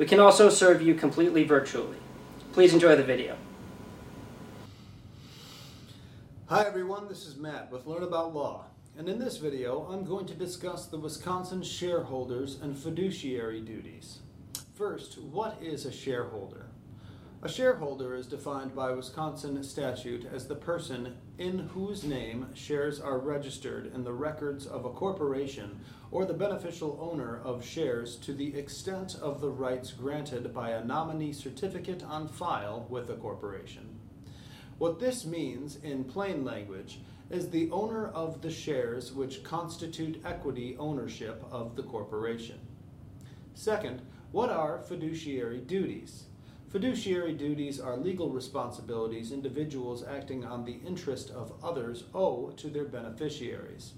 We can also serve you completely virtually. Please enjoy the video. Hi everyone, this is Matt with Learn About Law. And in this video, I'm going to discuss the Wisconsin shareholders and fiduciary duties. First, what is a shareholder? A shareholder is defined by Wisconsin statute as the person in whose name shares are registered in the records of a corporation or the beneficial owner of shares to the extent of the rights granted by a nominee certificate on file with the corporation. What this means in plain language is the owner of the shares which constitute equity ownership of the corporation. Second, what are fiduciary duties? Fiduciary duties are legal responsibilities individuals acting on the interest of others owe to their beneficiaries.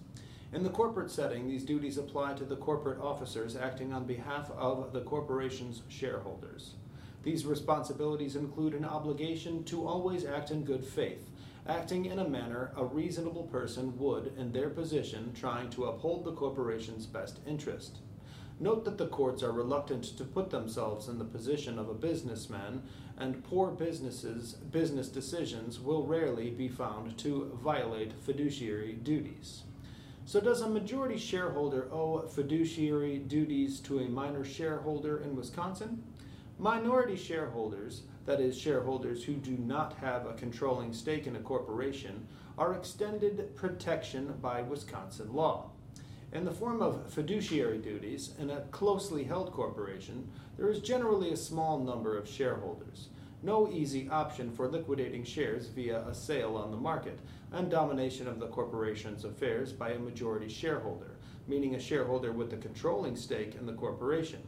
In the corporate setting, these duties apply to the corporate officers acting on behalf of the corporation's shareholders. These responsibilities include an obligation to always act in good faith, acting in a manner a reasonable person would in their position trying to uphold the corporation's best interest. Note that the courts are reluctant to put themselves in the position of a businessman, and poor businesses business decisions will rarely be found to violate fiduciary duties. So does a majority shareholder owe fiduciary duties to a minor shareholder in Wisconsin? Minority shareholders, that is shareholders who do not have a controlling stake in a corporation, are extended protection by Wisconsin law. In the form of fiduciary duties, in a closely held corporation, there is generally a small number of shareholders. No easy option for liquidating shares via a sale on the market, and domination of the corporation's affairs by a majority shareholder, meaning a shareholder with a controlling stake in the corporation.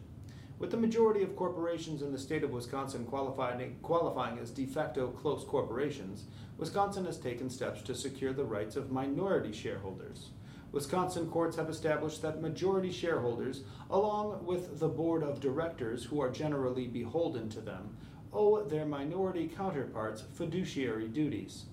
With the majority of corporations in the state of Wisconsin qualifying, qualifying as de facto close corporations, Wisconsin has taken steps to secure the rights of minority shareholders. Wisconsin courts have established that majority shareholders, along with the board of directors who are generally beholden to them, owe their minority counterparts fiduciary duties.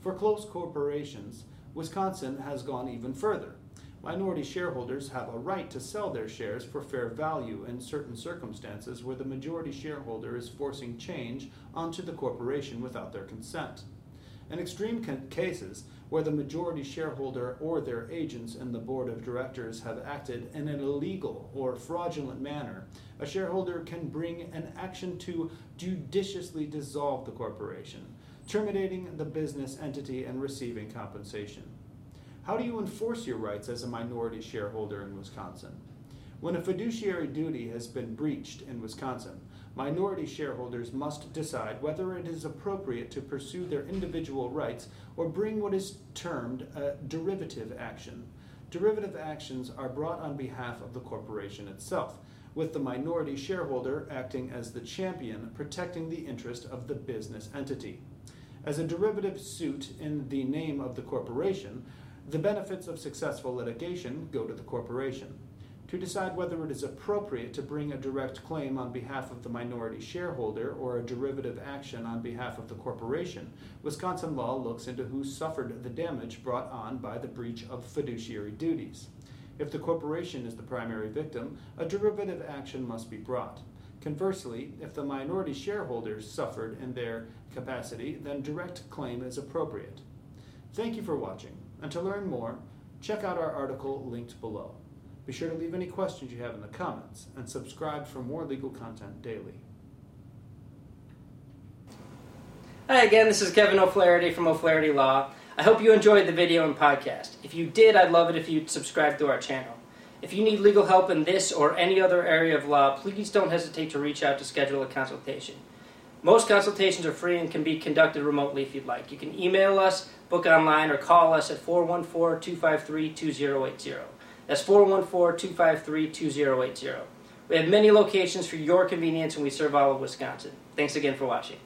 For close corporations, Wisconsin has gone even further. Minority shareholders have a right to sell their shares for fair value in certain circumstances where the majority shareholder is forcing change onto the corporation without their consent. In extreme cases, where the majority shareholder or their agents and the board of directors have acted in an illegal or fraudulent manner, a shareholder can bring an action to judiciously dissolve the corporation, terminating the business entity and receiving compensation. How do you enforce your rights as a minority shareholder in Wisconsin? When a fiduciary duty has been breached in Wisconsin, minority shareholders must decide whether it is appropriate to pursue their individual rights or bring what is termed a derivative action. Derivative actions are brought on behalf of the corporation itself, with the minority shareholder acting as the champion protecting the interest of the business entity. As a derivative suit in the name of the corporation, the benefits of successful litigation go to the corporation to decide whether it is appropriate to bring a direct claim on behalf of the minority shareholder or a derivative action on behalf of the corporation, Wisconsin law looks into who suffered the damage brought on by the breach of fiduciary duties. If the corporation is the primary victim, a derivative action must be brought. Conversely, if the minority shareholders suffered in their capacity, then direct claim is appropriate. Thank you for watching, and to learn more, check out our article linked below. Be sure to leave any questions you have in the comments and subscribe for more legal content daily. Hi again, this is Kevin O'Flaherty from O'Flaherty Law. I hope you enjoyed the video and podcast. If you did, I'd love it if you'd subscribe to our channel. If you need legal help in this or any other area of law, please don't hesitate to reach out to schedule a consultation. Most consultations are free and can be conducted remotely if you'd like. You can email us, book online, or call us at 414 253 2080. That's 414 253 2080. We have many locations for your convenience and we serve all of Wisconsin. Thanks again for watching.